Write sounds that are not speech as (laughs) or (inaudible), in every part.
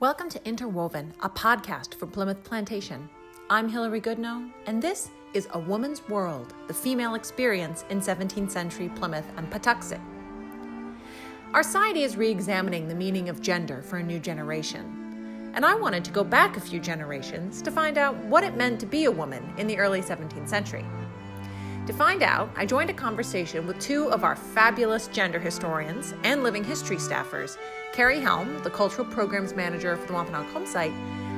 Welcome to Interwoven, a podcast from Plimoth Plantation. I'm Hilary Goodnow, and this is A Woman's World The Female Experience in 17th Century Plymouth and Patuxet. Our society is re examining the meaning of gender for a new generation. And I wanted to go back a few generations to find out what it meant to be a woman in the early 17th century. To find out, I joined a conversation with two of our fabulous gender historians and living history staffers, Carrie Helm, the Cultural Programs Manager for the Wampanoag Home Site,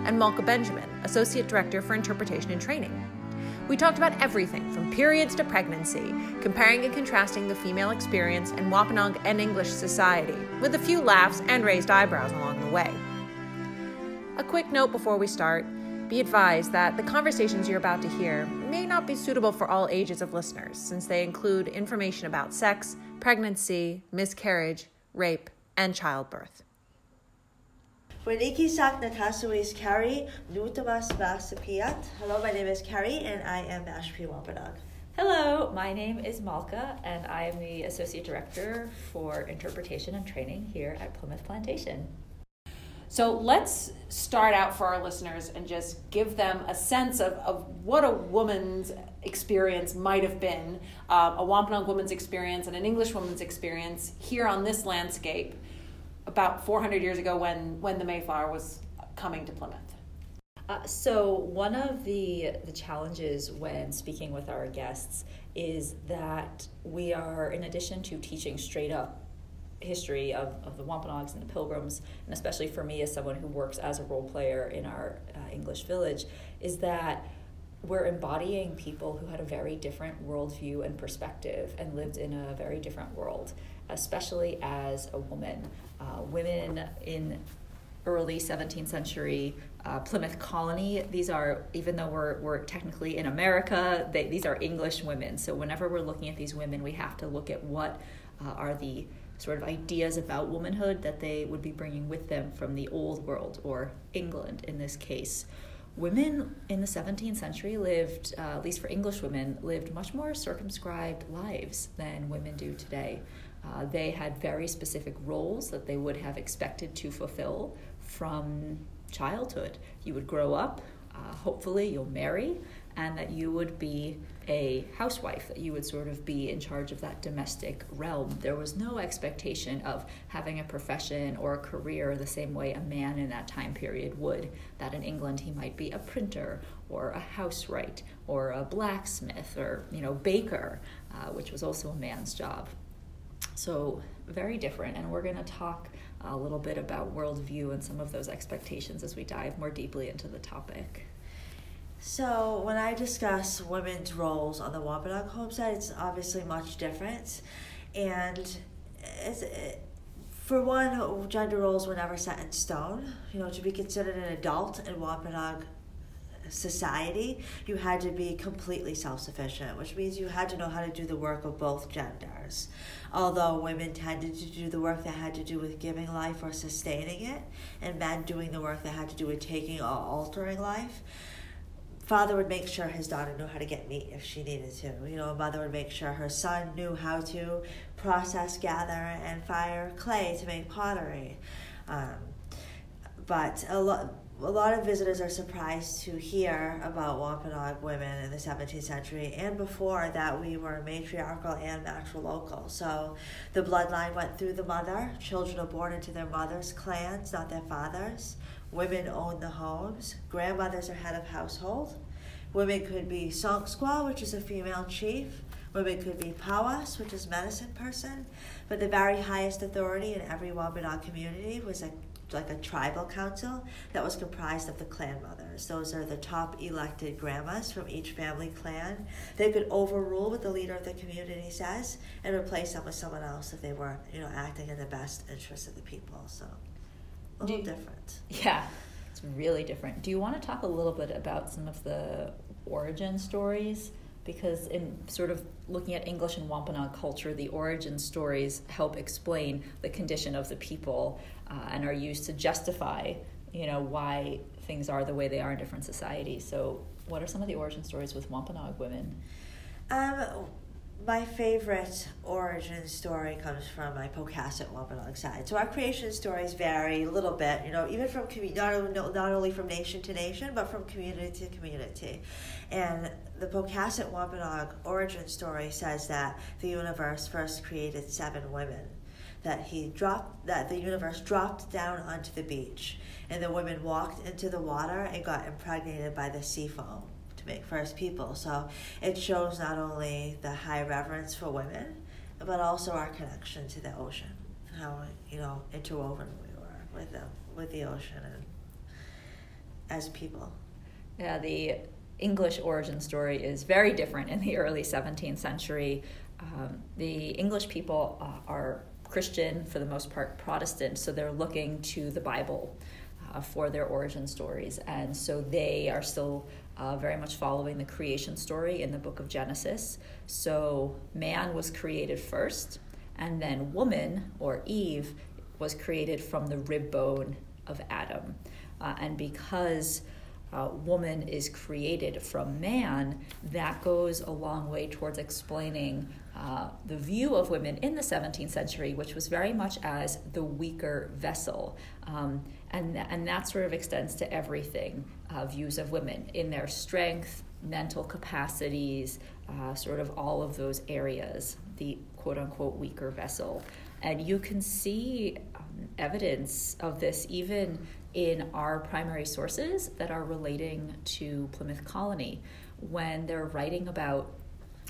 and Malka Benjamin, Associate Director for Interpretation and Training. We talked about everything from periods to pregnancy, comparing and contrasting the female experience in Wampanoag and English society, with a few laughs and raised eyebrows along the way. A quick note before we start be advised that the conversations you're about to hear may not be suitable for all ages of listeners, since they include information about sex, pregnancy, miscarriage, rape, and childbirth. Wenikisak Natasuis Carrie, Nutamas Vasapiat. Hello, my name is Carrie and I am Mashpee Wampanoag. Hello, my name is Malka and I am the Associate Director for Interpretation and Training here at Plimoth Plantation. So let's start out for our listeners and just give them a sense of, of what a woman's experience might have been, uh, a Wampanoag woman's experience and an English woman's experience here on this landscape about 400 years ago when, when the Mayflower was coming to Plymouth. Uh, so one of the the challenges when speaking with our guests is that we are, in addition to teaching straight up history of, of the Wampanoags and the Pilgrims, and especially for me as someone who works as a role player in our uh, English village, is that we're embodying people who had a very different worldview and perspective and lived in a very different world, especially as a woman. Uh, women in early 17th century uh, Plymouth colony. These are, even though we're, we're technically in America, they, these are English women. So whenever we're looking at these women, we have to look at what uh, are the sort of ideas about womanhood that they would be bringing with them from the old world or England in this case. Women in the 17th century lived, uh, at least for English women, lived much more circumscribed lives than women do today. Uh, they had very specific roles that they would have expected to fulfill from childhood. You would grow up, uh, hopefully, you'll marry, and that you would be a housewife, that you would sort of be in charge of that domestic realm. There was no expectation of having a profession or a career the same way a man in that time period would. That in England he might be a printer or a housewright or a blacksmith or you know baker, uh, which was also a man's job. So very different, and we're going to talk a little bit about worldview and some of those expectations as we dive more deeply into the topic. So, when I discuss women's roles on the Wampanoag homestead, it's obviously much different. And it's, it, for one, gender roles were never set in stone. You know, to be considered an adult in Wampanoag society, you had to be completely self sufficient, which means you had to know how to do the work of both genders. Although women tended to do the work that had to do with giving life or sustaining it, and men doing the work that had to do with taking or altering life father would make sure his daughter knew how to get meat if she needed to. You know, a mother would make sure her son knew how to process, gather, and fire clay to make pottery. Um, but a lot. A lot of visitors are surprised to hear about Wampanoag women in the 17th century and before that we were matriarchal and matrilocal. So the bloodline went through the mother. Children are born into their mother's clans, not their fathers. Women own the homes. Grandmothers are head of household. Women could be Songskwa, which is a female chief. Women could be Pawas, which is medicine person. But the very highest authority in every Wampanoag community was a like a tribal council that was comprised of the clan mothers. Those are the top elected grandmas from each family clan. They could overrule what the leader of the community says and replace them with someone else if they weren't, you know, acting in the best interest of the people. So a little different. Yeah, it's really different. Do you want to talk a little bit about some of the origin stories? Because in sort of looking at English and Wampanoag culture, the origin stories help explain the condition of the people uh, and are used to justify, you know, why things are the way they are in different societies. So, what are some of the origin stories with Wampanoag women? Um, my favorite origin story comes from my Pocasset Wampanoag side. So our creation stories vary a little bit, you know, even from commu- not, not only from nation to nation, but from community to community. And the Pocasset Wampanoag origin story says that the universe first created seven women. That he dropped, that the universe dropped down onto the beach, and the women walked into the water and got impregnated by the sea foam to make first people. So it shows not only the high reverence for women, but also our connection to the ocean, how you know interwoven we were with them, with the ocean, and as people. Yeah, the English origin story is very different in the early 17th century. Um, the English people uh, are Christian, for the most part, Protestant, so they're looking to the Bible uh, for their origin stories. And so they are still uh, very much following the creation story in the book of Genesis. So man was created first, and then woman or Eve was created from the rib bone of Adam. Uh, and because uh, woman is created from man, that goes a long way towards explaining uh, the view of women in the 17th century, which was very much as the weaker vessel. Um, and, and that sort of extends to everything uh, views of women in their strength, mental capacities, uh, sort of all of those areas, the quote unquote weaker vessel. And you can see um, evidence of this even in our primary sources that are relating to Plymouth Colony when they're writing about.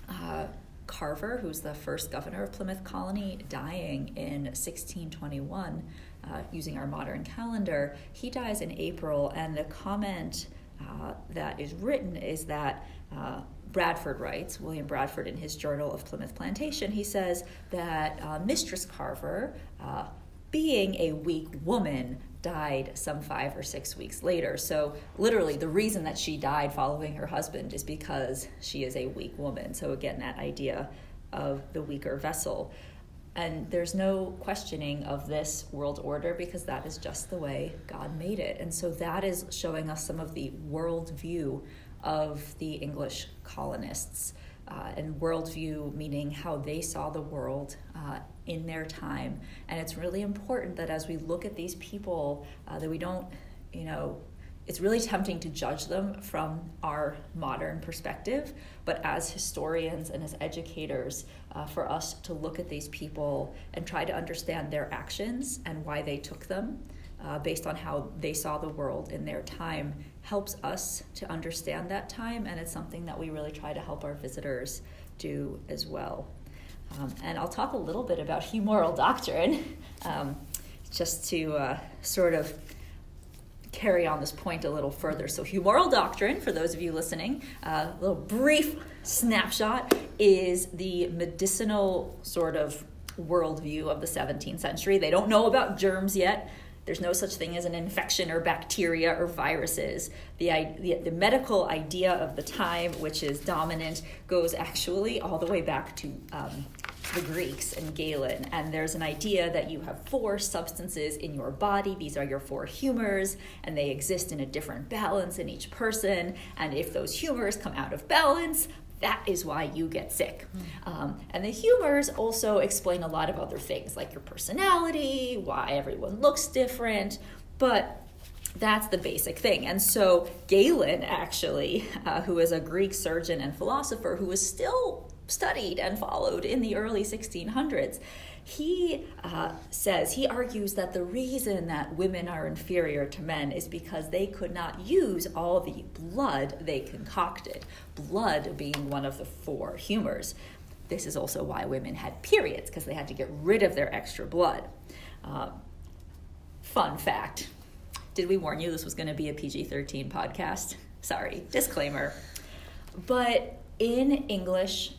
Uh, Carver, who's the first governor of Plymouth Colony, dying in 1621 uh, using our modern calendar. He dies in April, and the comment uh, that is written is that. Uh, Bradford writes, William Bradford, in his Journal of Plymouth Plantation, he says that uh, Mistress Carver, uh, being a weak woman, died some five or six weeks later. So, literally, the reason that she died following her husband is because she is a weak woman. So, again, that idea of the weaker vessel. And there's no questioning of this world order because that is just the way God made it. And so that is showing us some of the worldview of the English colonists. Uh, and worldview meaning how they saw the world uh, in their time. And it's really important that as we look at these people, uh, that we don't, you know, it's really tempting to judge them from our modern perspective, but as historians and as educators, uh, for us to look at these people and try to understand their actions and why they took them uh, based on how they saw the world in their time helps us to understand that time, and it's something that we really try to help our visitors do as well. Um, and I'll talk a little bit about (laughs) humoral doctrine, um, just to uh, sort of carry on this point a little further. So, humoral doctrine, for those of you listening, uh, a little brief snapshot, is the medicinal sort of worldview of the 17th century. They don't know about germs yet. There's no such thing as an infection or bacteria or viruses. The, the, the medical idea of the time, which is dominant, goes actually all the way back to um, the Greeks and Galen. And there's an idea that you have four substances in your body. These are your four humors, and they exist in a different balance in each person. And if those humors come out of balance, that is why you get sick. Um, and the humors also explain a lot of other things, like your personality, why everyone looks different. But that's the basic thing. And so Galen, actually, (laughs) uh, who is a Greek surgeon and philosopher who was still studied and followed in the early 1600s. He uh, says, he argues that the reason that women are inferior to men is because they could not use all the blood they concocted, blood being one of the four humors. This is also why women had periods, because they had to get rid of their extra blood. Uh, fun fact Did we warn you this was going to be a PG 13 podcast? Sorry, disclaimer. But in English,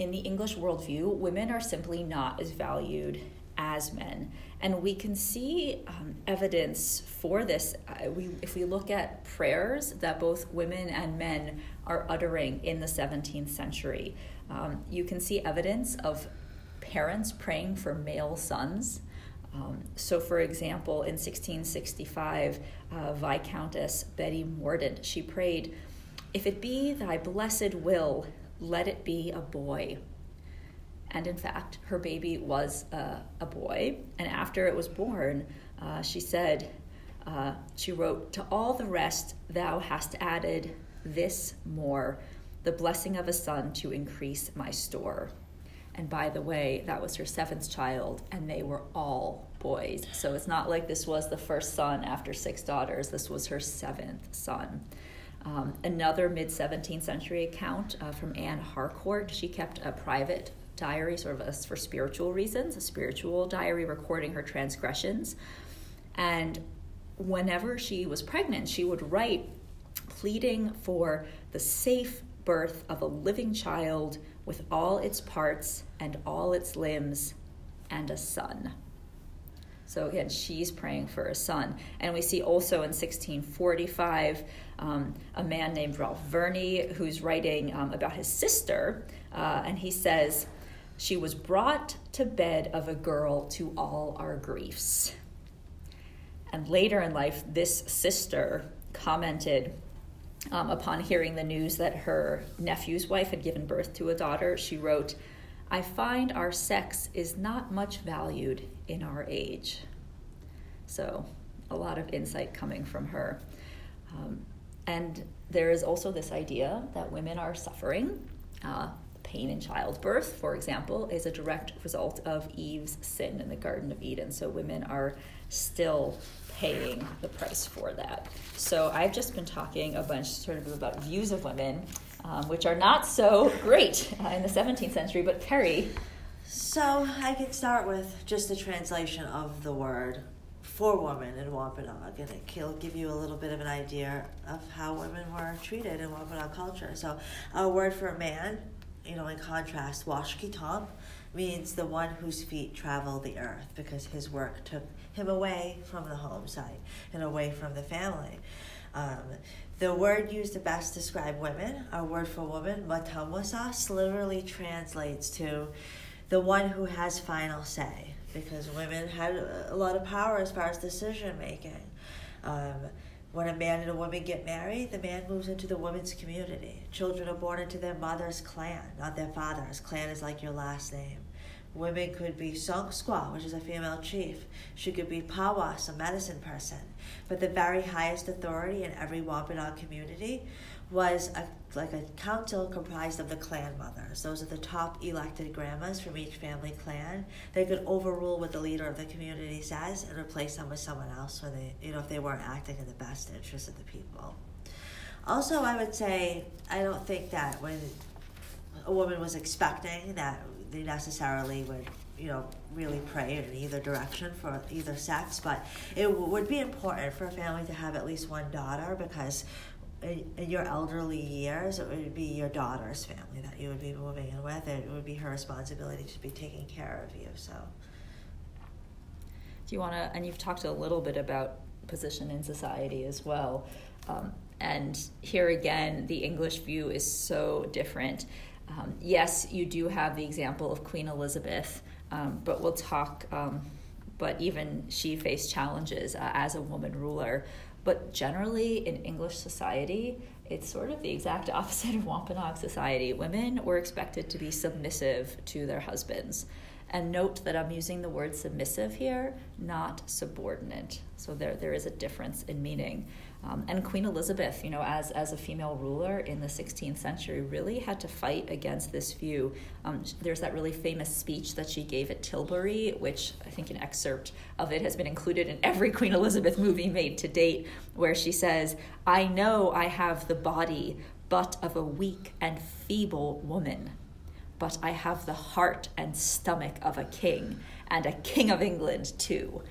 in the English worldview, women are simply not as valued as men. And we can see um, evidence for this. Uh, we, if we look at prayers that both women and men are uttering in the 17th century, um, you can see evidence of parents praying for male sons. Um, so, for example, in 1665, uh, Viscountess Betty Mordaunt, she prayed, If it be thy blessed will let it be a boy. And in fact, her baby was uh, a boy. And after it was born, uh, she said, uh, she wrote, To all the rest thou hast added this more, the blessing of a son to increase my store. And by the way, that was her seventh child, and they were all boys. So it's not like this was the first son after six daughters, this was her seventh son. Um, another mid 17th century account uh, from Anne Harcourt. She kept a private diary, sort of a, for spiritual reasons, a spiritual diary recording her transgressions. And whenever she was pregnant, she would write pleading for the safe birth of a living child with all its parts and all its limbs and a son. So again, she's praying for a son. And we see also in 1645 um, a man named Ralph Verney who's writing um, about his sister, uh, and he says, She was brought to bed of a girl to all our griefs. And later in life, this sister commented um, upon hearing the news that her nephew's wife had given birth to a daughter. She wrote, I find our sex is not much valued in our age. So, a lot of insight coming from her. Um, and there is also this idea that women are suffering. Uh, pain in childbirth, for example, is a direct result of Eve's sin in the Garden of Eden. So, women are still paying the price for that. So I've just been talking a bunch sort of about views of women, um, which are not so great uh, in the 17th century. But Carrie. So I can start with just the translation of the word for woman in Wampanoag, and it'll give you a little bit of an idea of how women were treated in Wampanoag culture. So a word for a man, you know, in contrast, washkitomp, means the one whose feet travel the earth because his work took him away from the home site and away from the family. Um, the word used to best describe women, our word for woman, matamwasas, literally translates to the one who has final say because women had a lot of power as far as decision making. Um, when a man and a woman get married, the man moves into the woman's community. Children are born into their mother's clan, not their father's. Clan is like your last name. Women could be Song Squaw, which is a female chief. She could be Pawas, a medicine person. But the very highest authority in every Wampanoag community was a, like a council comprised of the clan mothers. Those are the top elected grandmas from each family clan. They could overrule what the leader of the community says and replace them with someone else when they, you know, if they weren't acting in the best interest of the people. Also, I would say I don't think that when a woman was expecting that they necessarily would you know really pray in either direction for either sex but it w- would be important for a family to have at least one daughter because in, in, your elderly years it would be your daughter's family that you would be moving in with and it would be her responsibility to be taking care of you so do you want to and you've talked a little bit about position in society as well um, and here again the english view is so different um, yes, you do have the example of Queen Elizabeth, um, but we'll talk. Um, but even she faced challenges uh, as a woman ruler. But generally, in English society, it's sort of the exact (laughs) opposite of Wampanoag society. Women were expected to be submissive to their husbands. And note that I'm using the word submissive here, not subordinate. So there, there is a difference in meaning. Um, and Queen Elizabeth, you know, as, as a female ruler in the 16th century, really had to fight against this view. Um, there's that really famous speech that she gave at Tilbury, which I think an excerpt of it has been included in every (laughs) Queen Elizabeth movie made to date, where she says, I know I have the body but of a weak and feeble woman, but I have the heart and stomach of a king, and a king of England too.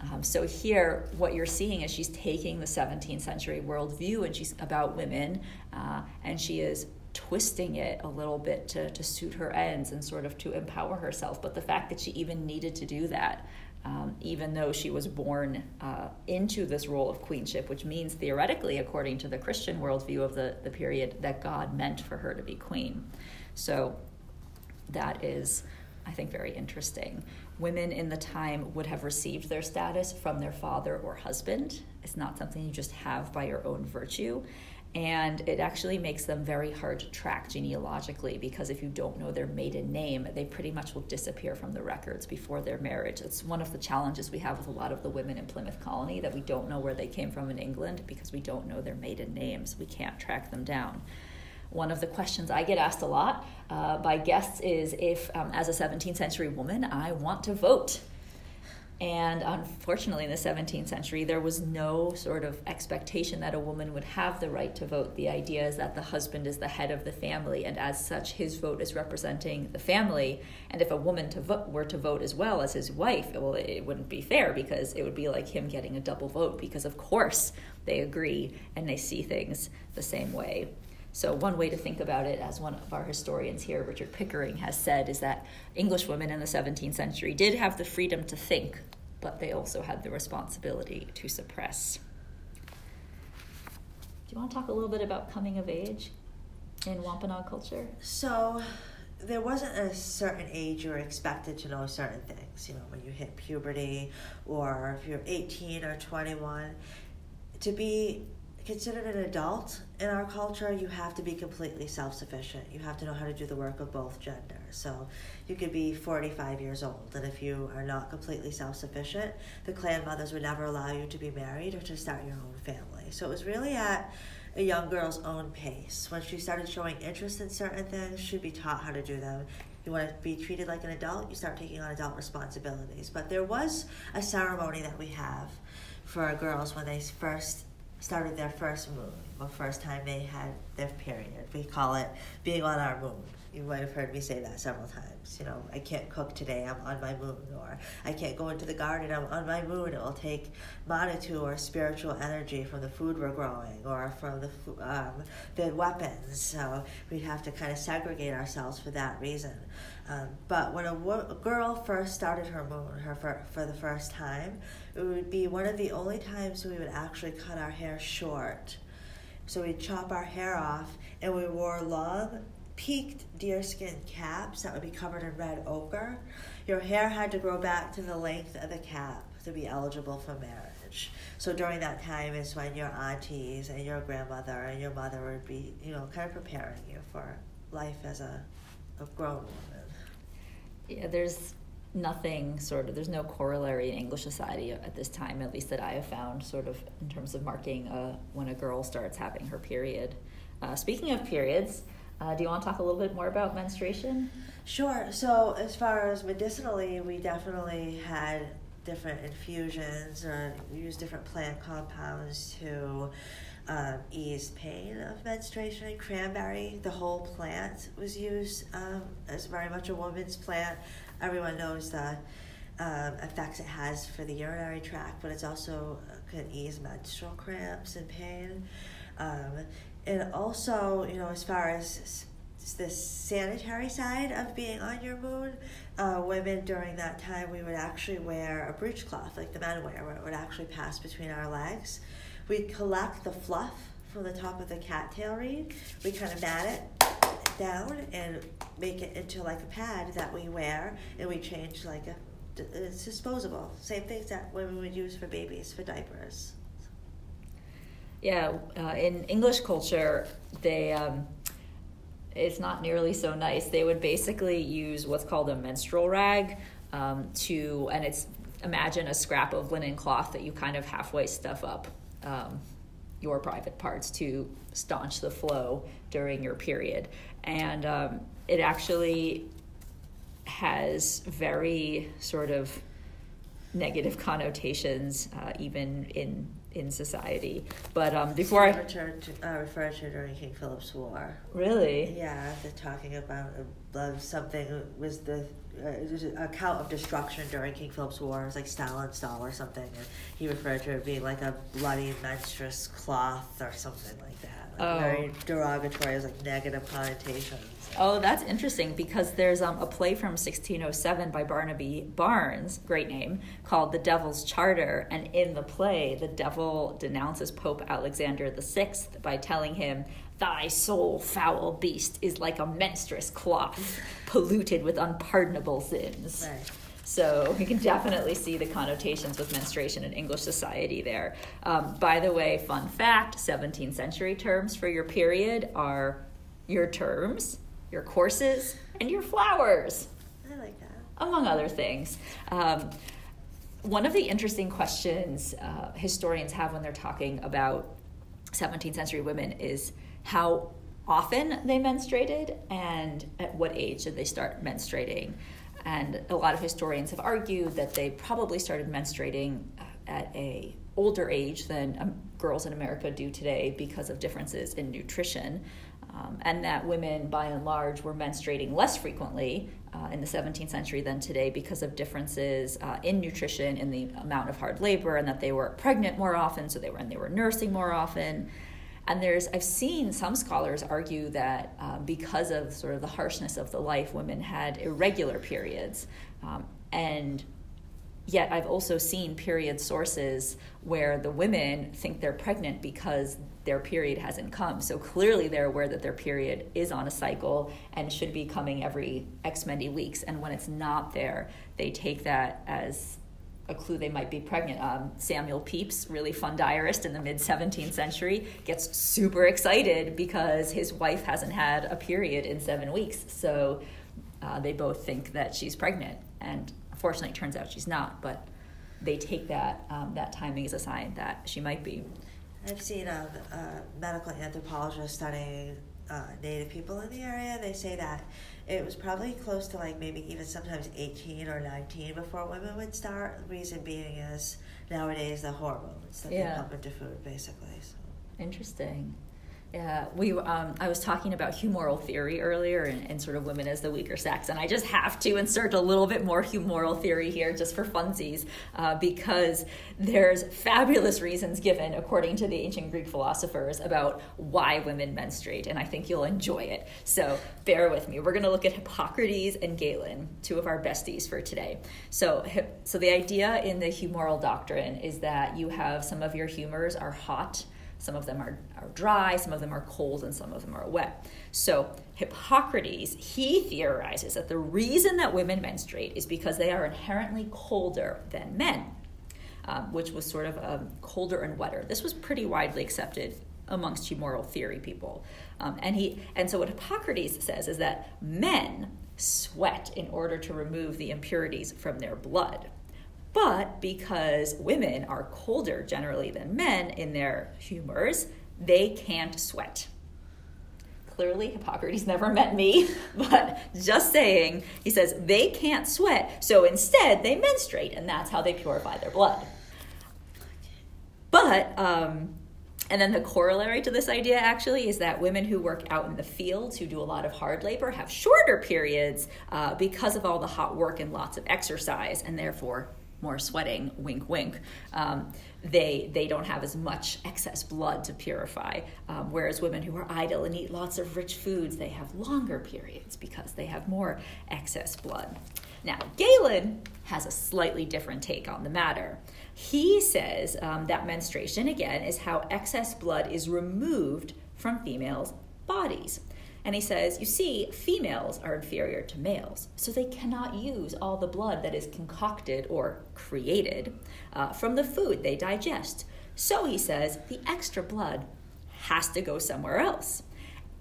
Um, so here, what you're seeing is she's taking the 17th century worldview and she's about women, uh, and she is twisting it a little bit to, to suit her ends and sort of to empower herself. But the fact that she even needed to do that, um, even though she was born uh, into this role of queenship, which means theoretically, according to the Christian worldview of the, the period, that God meant for her to be queen. So that is, I think, very interesting women in the time would have received their status from their father or husband. It's not something you just have by your own virtue. and it actually makes them very hard to track genealogically because if you don't know their maiden name, they pretty much will disappear from the records before their marriage. It's one of the challenges we have with a lot of the women in Plymouth Colony that we don't know where they came from in England because we don't know their maiden names. We can't track them down. One of the questions I get asked a lot uh, by guests is if, um, as a 17th century woman, I want to vote. And unfortunately, in the 17th century, there was no sort of expectation that a woman would have the right to vote. The idea is that the husband is the head of the family, and as such, his vote is representing the family. And if a woman to vote, were to vote as well as his wife, well, it wouldn't be fair because it would be like him getting a double vote, because of course they agree and they see things the same way. So, one way to think about it, as one of our historians here, Richard Pickering, has said, is that English women in the 17th century did have the freedom to think, but they also had the responsibility to suppress. Do you want to talk a little bit about coming of age in Wampanoag culture? So, there wasn't a certain age you were expected to know certain things. You know, when you hit puberty, or if you're 18 or 21, to be considered an adult in our culture, you have to be completely self sufficient. You have to know how to do the work of both genders. So you could be 45 years old, and if you are not completely self sufficient, the clan mothers would never allow you to be married or to start your own family. So it was really at a young girl's own pace. When she started showing interest in certain things, she'd be taught how to do them. You want to be treated like an adult, you start taking on adult responsibilities. But there was a ceremony that we have for girls when they first started their first moon, the first time they had their period. We call it being on our moon. You might have heard me say that several times. You know, I can't cook today, I'm on my moon. Or I can't go into the garden, I'm on my moon. It will take Manitou or spiritual energy from the food we're growing or from the, um, the weapons. So we'd have to kind of segregate ourselves for that reason. Um, but when a, wo- a girl first started her moon, her for, for the first time, it would be one of the only times we would actually cut our hair short. So we'd chop our hair off, and we wore long, peaked deerskin caps that would be covered in red ochre. Your hair had to grow back to the length of the cap to be eligible for marriage. So during that time is when your aunties and your grandmother and your mother would be, you know, kind of preparing you for life as a, a grown woman. Yeah, there's nothing sort of there's no corollary in english society at this time at least that i have found sort of in terms of marking uh, when a girl starts having her period uh, speaking of periods uh, do you want to talk a little bit more about menstruation Sure. So as far as medicinally, we definitely had different infusions or used different plant compounds to um, ease pain of menstruation. Cranberry, the whole plant was used um, as very much a woman's plant. Everyone knows the um, effects it has for the urinary tract, but it's also uh, can ease menstrual cramps and pain. Um, and also, you know, as far as the sanitary side of being on your moon, uh, women during that time we would actually wear a breechcloth like the men wear, where it would actually pass between our legs. We'd collect the fluff from the top of the cattail reed. We kind of mat it down and make it into like a pad that we wear, and we change like a. It's disposable. Same things that women would use for babies for diapers. yeah uh, in english culture they um, it's not nearly so nice they would basically use what's called a menstrual rag um, to and it's imagine a scrap of linen cloth that you kind of halfway stuff up um, your private parts to staunch the flow during your period. And um, it actually has very sort of negative connotations uh, even in in society but um, before I referred to, uh, referred to during King Philip's War. really Yeah, they're talking about uh, something was the uh, it was a account of destruction during King Philip's War. It was like Stalinstall or something, and he referred to it being like a bloody menstruous cloth or something like that. Like Oh. Very derogatory, it was like negative connotations. Oh, that's interesting because there's um, a play from 1607 by Barnaby Barnes, great name, called The Devil's Charter. And in the play, the devil denounces Pope Alexander VI by telling him, Thy soul, foul beast, is like a menstruous cloth, polluted with unpardonable sins. Right. So you can definitely see the connotations with menstruation in English society there. Um, by the way, fun fact 17th century terms for your period are your terms, your courses, and your flowers. I like that. Among other things. Um, one of the interesting questions uh, historians have when they're talking about 17th century women is how often they menstruated and at what age did they start menstruating. And a lot of historians have argued that they probably started menstruating uh, at a older age than um, girls in America do today because of differences in nutrition. Um, and that women, by and large, were menstruating less frequently uh, in the 17th century than today because of differences uh, in nutrition, in the amount of hard labor, and that they were pregnant more often, so they were and they were nursing more often. And there's, I've seen some scholars argue that uh, because of sort of the harshness of the life, women had irregular periods. Um, and yet, I've also seen period sources where the women think they're pregnant because their period hasn't come. So clearly, they're aware that their period is on a cycle and should be coming every X many weeks. And when it's not there, they take that as a clue they might be pregnant. Um, Samuel Pepys, really fun diarist in the mid 17th century, gets super excited because his wife hasn't had a period in seven weeks. So uh, they both think that she's pregnant, and unfortunately, it turns out she's not. But they take that um, that timing as a sign that she might be. I've seen a, a medical anthropologist studying uh, Native people in the area. They say that it was probably close to like maybe even sometimes 18 or 19 before women would start. Reason being is nowadays the hormones that Yeah. they pump into food, basically. So. Interesting. Yeah, we. Um, I was talking about humoral theory earlier, and, and sort of women as the weaker sex, and I just have to insert a little bit more humoral theory here, just for funsies, uh, because there's fabulous reasons given, according to the ancient Greek philosophers, about why women menstruate, and I think you'll enjoy it. So bear with me. We're going to look at Hippocrates and Galen, two of our besties for today. So, so the idea in the humoral doctrine is that you have some of your humors are hot some of them are, are dry, some of them are cold, and some of them are wet. So, Hippocrates, he theorizes that the reason that women menstruate is because they are inherently colder than men, um, which was sort of um, colder and wetter. This was pretty widely accepted amongst humoral theory people. Um, and, he, and so, what Hippocrates says is that men sweat in order to remove the impurities from their blood. But because women are colder generally than men in their humors, they can't sweat. Clearly, Hippocrates never met me, (laughs) but just saying, he says they can't sweat, so instead they menstruate, and that's how they purify their blood. But, um, and then the corollary to this idea actually is that women who work out in the fields, who do a lot of hard labor, have shorter periods uh, because of all the hot work and lots of exercise, and therefore more sweating, wink, wink, um, they, they don't have as much excess blood to purify. Um, whereas women who are idle and eat lots of rich foods, they have longer periods because they have more excess blood. Now, Galen has a slightly different take on the matter. He says um, that menstruation, again, is how excess blood is removed from females' bodies. And he says, you see, females are inferior to males, so they cannot use all the blood that is concocted or created uh, from the food they digest. So he says, the extra blood has to go somewhere else.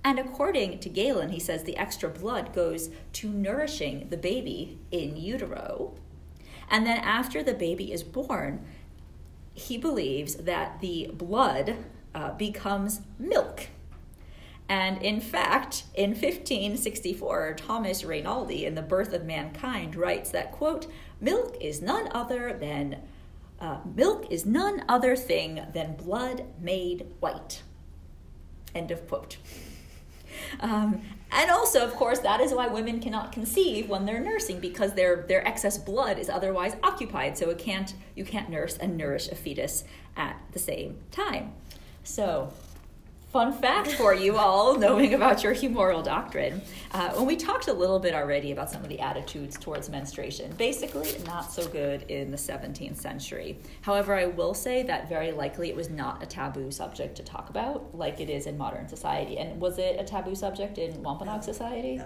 And according to Galen, he says the extra blood goes to nourishing the baby in utero. And then after the baby is born, he believes that the blood uh, becomes milk. And in fact, in 1564, Thomas Raynalde, in The Birth of Mankind, writes that, quote, milk is none other than, uh, milk is none other thing than blood made white. End of quote. Um, and also, of course, that is why women cannot conceive when they're nursing because their their excess blood is otherwise occupied. So it can't you can't nurse and nourish a fetus at the same time. So fun fact for you all knowing about your humoral doctrine. Uh, when we talked a little bit already about some of the attitudes towards menstruation, basically not so good in the 17th century. However, I will say that very likely it was not a taboo subject to talk about like it is in modern society. And was it a taboo subject in Wampanoag society? No.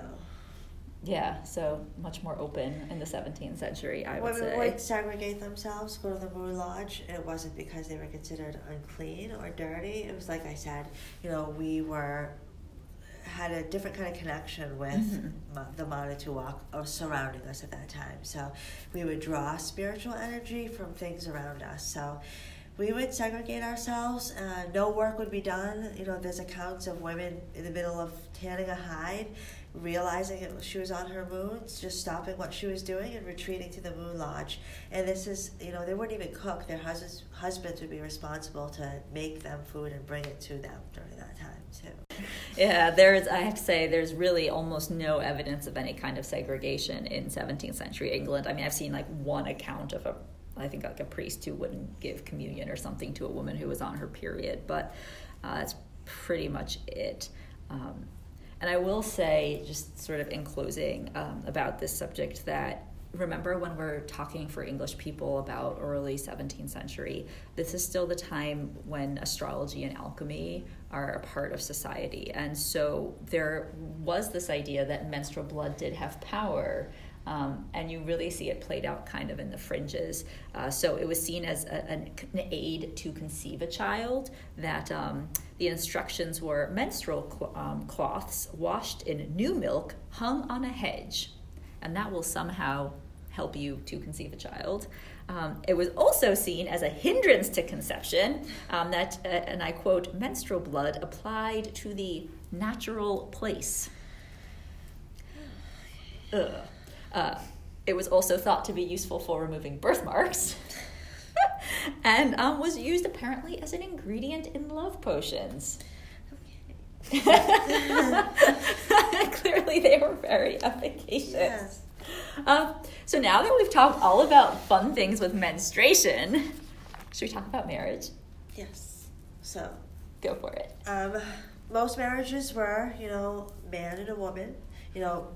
Yeah, so much more open in the 17th century, I would Women say. would segregate themselves, go to the moon lodge. and It wasn't because they were considered unclean or dirty. It was like I said, you know, we were had a different kind of connection with Mhm. the Manituwak or surrounding us at that time. So we would draw spiritual energy from things around us. So we would segregate ourselves. Uh, no work would be done. You know, there's accounts of women in the middle of tanning a hide, realizing it, she was on her moons, just stopping what she was doing and retreating to the moon lodge. And this is, you know, they wouldn't even cook. Their husbands, husbands would be responsible to make them food and bring it to them during that time too. Yeah, there's, I have to say, there's really almost no evidence of any kind of segregation in 17th century England. I mean, I've seen like one account of a, I think like a priest who wouldn't give communion or something to a woman who was on her period, but uh, that's pretty much it. Um, and I will say, just sort of in closing um, about this subject, that remember when we're talking for English people about early 17th century, this is still the time when astrology and alchemy are a part of society. And so there was this idea that menstrual blood did have power. Um, and you really see it played out kind of in the fringes. Uh, so it was seen as a, an, aid to conceive a child, that um, the instructions were menstrual cl- um, cloths washed in new milk hung on a hedge, and that will somehow help you to conceive a child. Um, it was also seen as a hindrance to conception, um, that, uh, and I quote, menstrual blood applied to the natural place. Ugh. Uh, it was also thought to be useful for removing birthmarks. (laughs) and um, was used apparently as an ingredient in love potions. (laughs) Clearly, they were very efficacious. Yes. Um, so now that we've talked all about fun things with menstruation, should we talk about marriage? Yes. So, Go for it. um, most marriages were, you know, man and a woman, you know,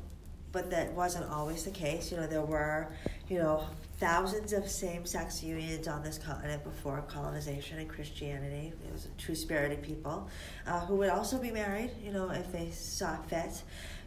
but that wasn't always the case. You know, there were, you know, thousands of same-sex unions on this continent before colonization and Christianity. It was two-spirited people uh, who would also be married, you know, if they saw fit.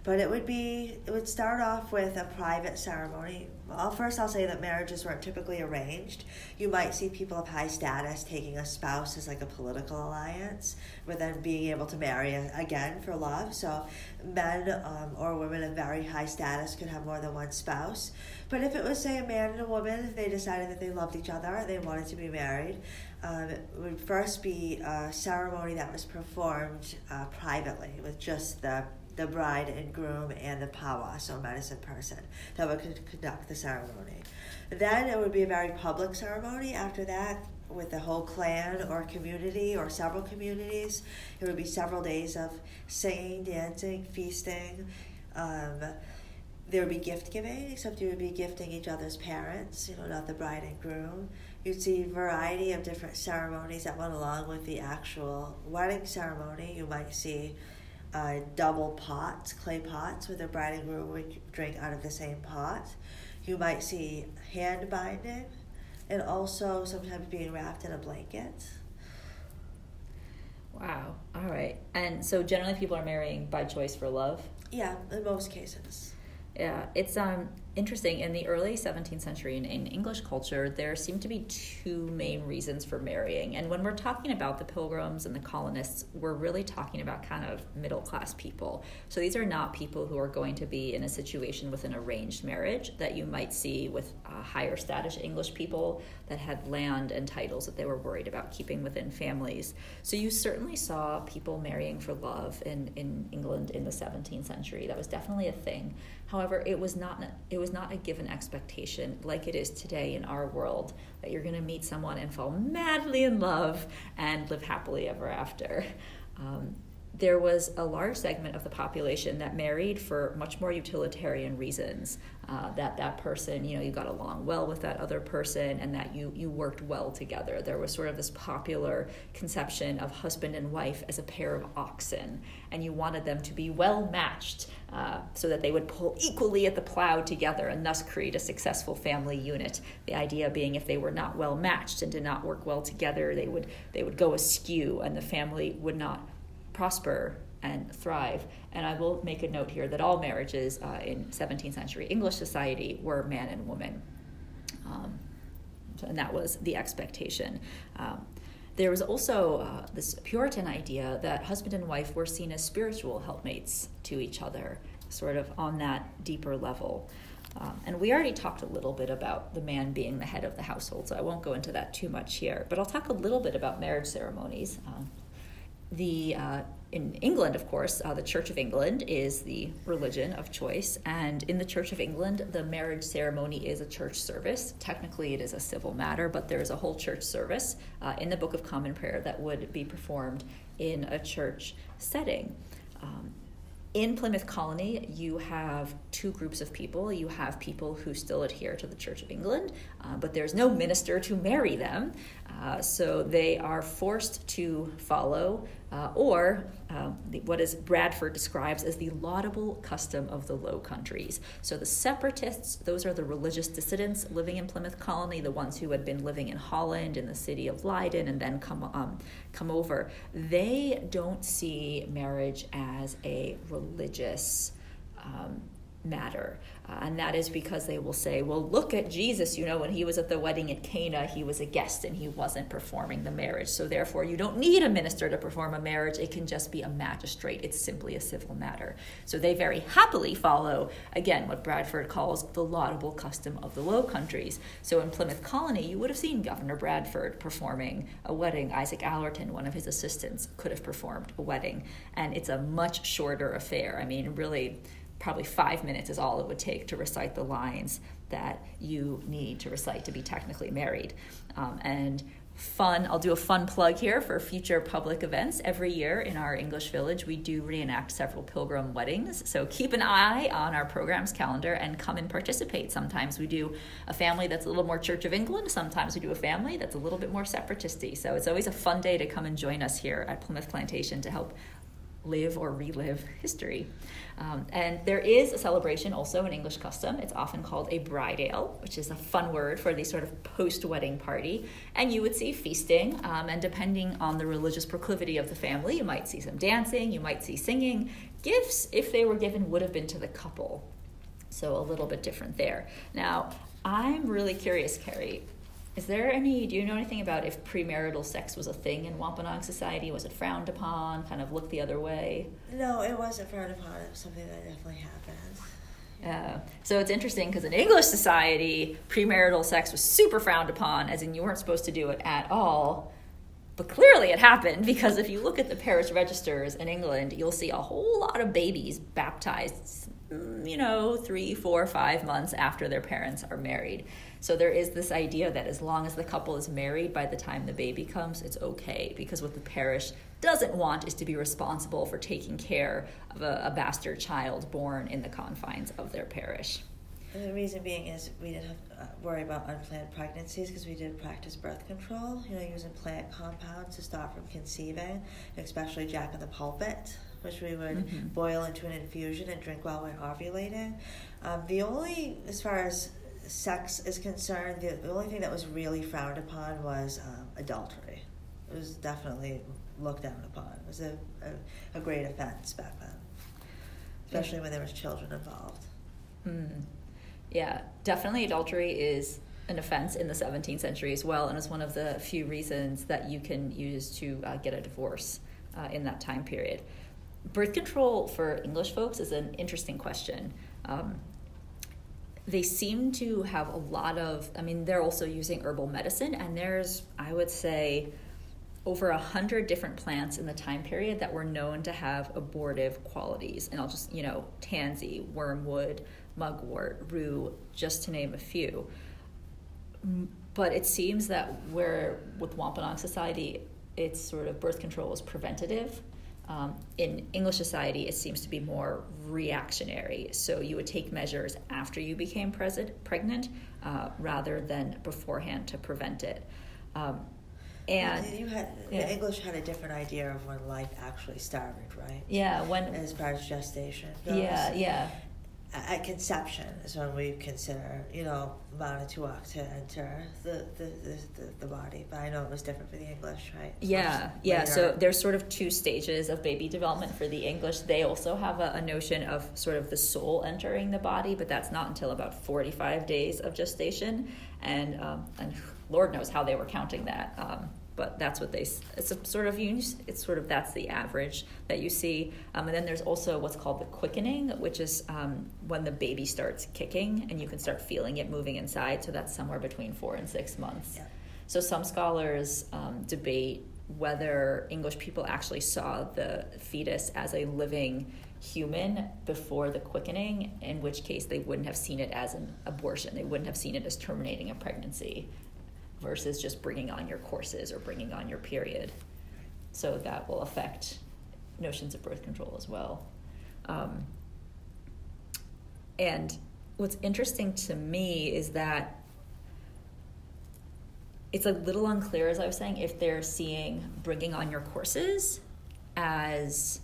But it would be, it would start off with a private ceremony. Well, first I'll say that marriages weren't typically arranged. You might see people of high status taking a spouse as like a political alliance, but then being able to marry again for love. So men um, or women of very high status could have more than one spouse. But if it was, say, a man and a woman, they decided that they loved each other, they wanted to be married, um, it would first be a ceremony that was performed uh, privately with just the the bride and groom and the pawa, so medicine person, that would con- conduct the ceremony. Then it would be a very public ceremony after that with the whole clan or community or several communities. It would be several days of singing, dancing, feasting. Um, there would be gift giving, except you would be gifting each other's parents, you know, not the bride and groom. You'd see a variety of different ceremonies that went along with the actual wedding ceremony. You might see uh, double pots, clay pots, where the bride and groom would drink out of the same pot. You might see hand binding, and also sometimes being wrapped in a blanket. Wow. All right. And so generally people are marrying by choice for love. Yeah, in most cases. Yeah, it's um interesting. In the early 17th century in, in English culture, there seemed to be two main reasons for marrying. And when we're talking about the pilgrims and the colonists, we're really talking about kind of middle class people. So these are not people who are going to be in a situation with an arranged marriage that you might see with uh, higher status English people that had land and titles that they were worried about keeping within families. So you certainly saw people marrying for love in, in England in the 17th century. That was definitely a thing. However, it was not it was not a given expectation like it is today in our world that you're going to meet someone and fall madly in love and live happily ever after. Um, there was a large segment of the population that married for much more utilitarian reasons. Uh, that that person, you know, you got along well with that other person, and that you you worked well together. There was sort of this popular conception of husband and wife as a pair of oxen, and you wanted them to be well matched uh, so that they would pull equally at the plow together and thus create a successful family unit. The idea being, if they were not well matched and did not work well together, they would they would go askew, and the family would not prosper and thrive. And I will make a note here that all marriages uh, in 17th century English society were man and woman. Um, and that was the expectation. Um, there was also uh, this Puritan idea that husband and wife were seen as spiritual helpmates to each other, sort of on that deeper level. Um, and we already talked a little bit about the man being the head of the household, so I won't go into that too much here. But I'll talk a little bit about marriage ceremonies. Um, the uh, in England, of course, uh, the Church of England is the religion of choice, and in the Church of England, the marriage ceremony is a church service. Technically, it is a civil matter, but there is a whole church service uh, in the Book of Common Prayer that would be performed in a church setting. Um, in Plymouth Colony, you have two groups of people. You have people who still adhere to the Church of England, uh, but there's no minister to marry them. Uh, so they are forced to follow, uh, or uh, the, what is Bradford describes as the laudable custom of the Low Countries. So the separatists, those are the religious dissidents living in Plymouth Colony, the ones who had been living in Holland, in the city of Leiden, and then come um, come over. They don't see marriage as a religious. Um, matter. Uh, and that is because they will say, well, look at Jesus. You know, when he was at the wedding at Cana, he was a guest and he wasn't performing the marriage. So therefore, you don't need a minister to perform a marriage. It can just be a magistrate. It's simply a civil matter. So they very happily follow, again, what Bradford calls the laudable custom of the Low Countries. So in Plymouth Colony, you would have seen Governor Bradford performing a wedding. Isaac Allerton, one of his assistants, could have performed a wedding. And it's a much shorter affair. I mean, really, probably five minutes is all it would take to recite the lines that you need to recite to be technically married. Um, and fun, I'll do a fun plug here for future public events. Every year in our English village, we do reenact several pilgrim weddings. So keep an eye on our programs calendar and come and participate. Sometimes we do a family that's a little more Church of England, sometimes we do a family that's a little bit more separatisty. So it's always a fun day to come and join us here at Plimoth Plantation to help live or relive history. Um, and there is a celebration also in English custom. It's often called a bridale, which is a fun word for the sort of post wedding party. And you would see feasting, um, and depending on the religious proclivity of the family, you might see some dancing, you might see singing. Gifts, if they were given, would have been to the couple. So a little bit different there. Now, I'm really curious, Carrie. Is there any, do you know anything about if premarital sex was a thing in Wampanoag society? Was it frowned upon, kind of looked the other way? No, it wasn't frowned upon. It was something that definitely happened. Uh, so it's interesting because in English society, premarital sex was super frowned upon, as in you weren't supposed to do it at all. But clearly it happened because if you look at the parish registers in England, you'll see a whole lot of babies baptized, mm, you know, three, four, five months after their parents are married. So there is this idea that as long as the couple is married by the time the baby comes, it's okay. Because what the parish doesn't want is to be responsible for taking care of a, a bastard child born in the confines of their parish. And the reason being is we didn't have to uh, worry about unplanned pregnancies because we did practice birth control, you know, using plant compounds to stop from conceiving, especially Jack in the pulpit, which we would mm-hmm. boil into an infusion and drink while we're ovulating. Um, the only, as far as sex is concerned, the, only thing that was really frowned upon was um, adultery. It was definitely looked down upon. It was a, a, a great offense back then, especially when there was children involved. Mm. Yeah, definitely adultery is an offense in the 17th century as well, and is one of the few reasons that you can use to uh, get a divorce uh, in that time period. Birth control for English folks is an interesting question. Um, they seem to have a lot of i mean they're also using herbal medicine and there's i would say over a hundred different plants in the time period that were known to have abortive qualities. And i'll just you know tansy wormwood mugwort rue just to name a few. But it seems that where with wampanoag society it's sort of birth control is preventative um, in English society, it seems to be more reactionary. So you would take measures after you became present, pregnant uh, rather than beforehand to prevent it. Um, and well, you had yeah. English had a different idea of when life actually started, right? Yeah, when as far as gestation goes. Yeah, yeah. At conception is when we consider, you know, Manitowoc to enter the, the, the, the, the body. But I know it was different for the English, right? Yeah, yeah. So there's sort of two stages of baby development for the English. They also have a, a, notion of sort of the soul entering the body, but that's not until about 45 days of gestation. And, um, and Lord knows how they were counting that. Um, but that's what they it's a sort of it's sort of that's the average that you see. Um, and then there's also what's called the quickening which is um, when the baby starts kicking and you can start feeling it moving inside. So that's somewhere between four and six months. Yeah. so some scholars um, debate whether english people actually saw the fetus as a living human before the quickening in which case they wouldn't have seen it as an abortion. They wouldn't have seen it as terminating a pregnancy versus just bringing on your courses or bringing on your period. So that will affect notions of birth control as well. Um, and what's interesting to me is that it's a little unclear, as I was saying, if they're seeing bringing on your courses as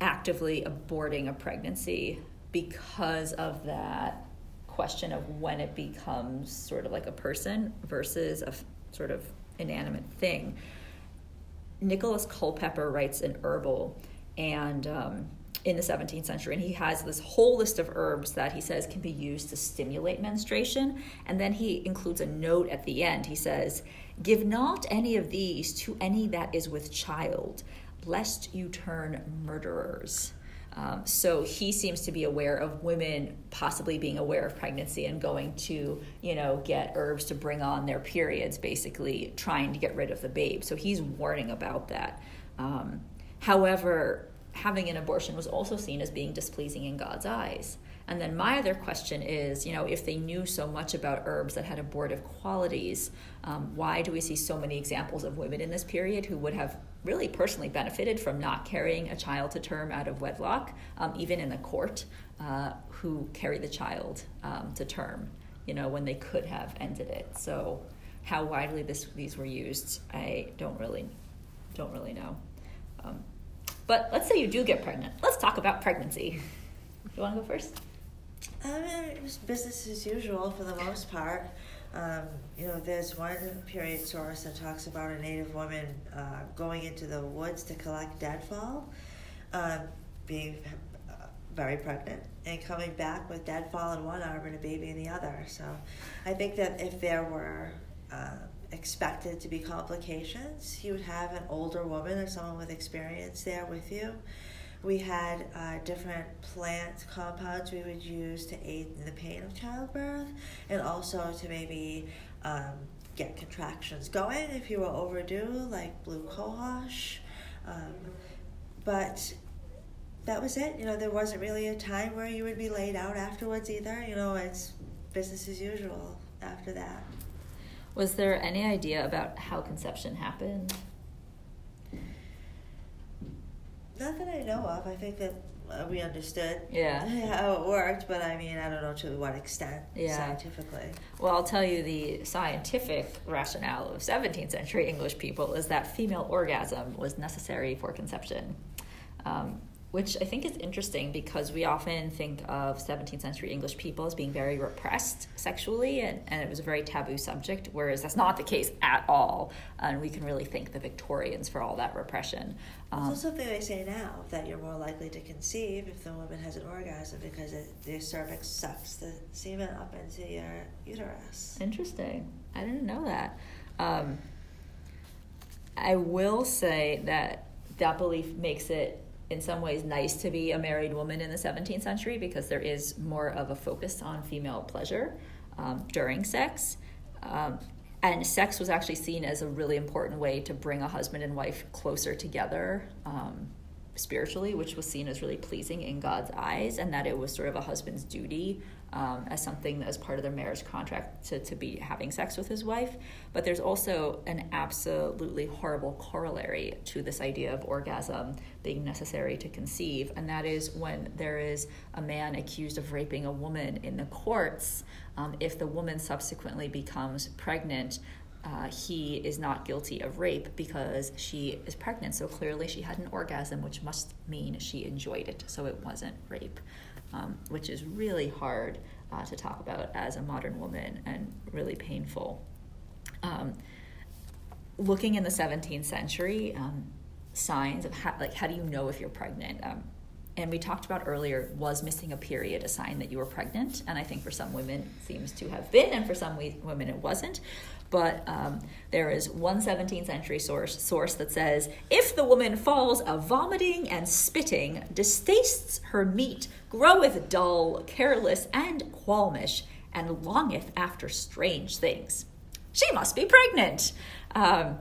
actively aborting a pregnancy because of that question of when it becomes sort of like a person versus a sort of inanimate thing. Nicholas Culpeper writes in Herbal and um, in the 17th century, and he has this whole list of herbs that he says can be used to stimulate menstruation. And then he includes a note at the end. He says, Give not any of these to any that is with child, lest you turn murderers. Um, so he seems to be aware of women possibly being aware of pregnancy and going to, you know, get herbs to bring on their periods, basically trying to get rid of the babe. So he's warning about that. Um, however, having an abortion was also seen as being displeasing in God's eyes. And then my other question is, you know, if they knew so much about herbs that had abortive qualities, um, why do we see so many examples of women in this period who would have really personally benefited from not carrying a child to term out of wedlock, um, even in the court, uh, who carry the child um, to term, you know, when they could have ended it. So, how widely this, these were used, I don't really, don't really know. Um, but let's say you do get pregnant. Let's talk about pregnancy. You want to go first? I mean, it was business as usual for the most part. Um, you know, there's one period source that talks about a Native woman uh, going into the woods to collect deadfall, um, being uh, very pregnant, and coming back with deadfall in one arm and a baby in the other. So I think that if there were uh, expected to be complications, you would have an older woman or someone with experience there with you. We had uh, different plant compounds we would use to aid in the pain of childbirth and also to maybe um, get contractions going if you were overdue, like blue cohosh. Um, but that was it. You know, there wasn't really a time where you would be laid out afterwards either. You know, it's business as usual after that. Was there any idea about how conception happened? Not that I know of. I think that uh, we understood yeah. (laughs) how it worked, but I mean, I don't know to what extent yeah. scientifically. Well, I'll tell you the scientific rationale of 17th century English people is that female orgasm was necessary for conception. Um, which I think is interesting because we often think of 17th century English people as being very repressed sexually, and, and it was a very taboo subject, whereas that's not the case at all. And we can really thank the Victorians for all that repression. Um, it's something they say now that you're more likely to conceive if the woman has an orgasm because it, the cervix sucks the semen up into your uterus. Interesting. I didn't know that. Um, I will say that that belief makes it in some ways nice to be a married woman in the 17th century because there is more of a focus on female pleasure um, during sex. And sex was actually seen as a really important way to bring a husband and wife closer together um, spiritually, which was seen as really pleasing in God's eyes, and that it was sort of a husband's duty um, as something as part of their marriage contract to, to be having sex with his wife. But there's also an absolutely horrible corollary to this idea of orgasm being necessary to conceive, and that is when there is a man accused of raping a woman in the courts. Um, if the woman subsequently becomes pregnant, uh, he is not guilty of rape because she is pregnant. So clearly she had an orgasm, which must mean she enjoyed it. So it wasn't rape. um, which is really hard uh, to talk about as a modern woman and really painful. Um, looking in the 17th century, um, signs of how, like how do you know if you're pregnant? Um, and we talked about earlier was missing a period a sign that you were pregnant and i think for some women seems to have been and for some women it wasn't but um, there is one 17th century source, source that says if the woman falls a vomiting and spitting distastes her meat groweth dull careless and qualmish and longeth after strange things. She must be pregnant! Um,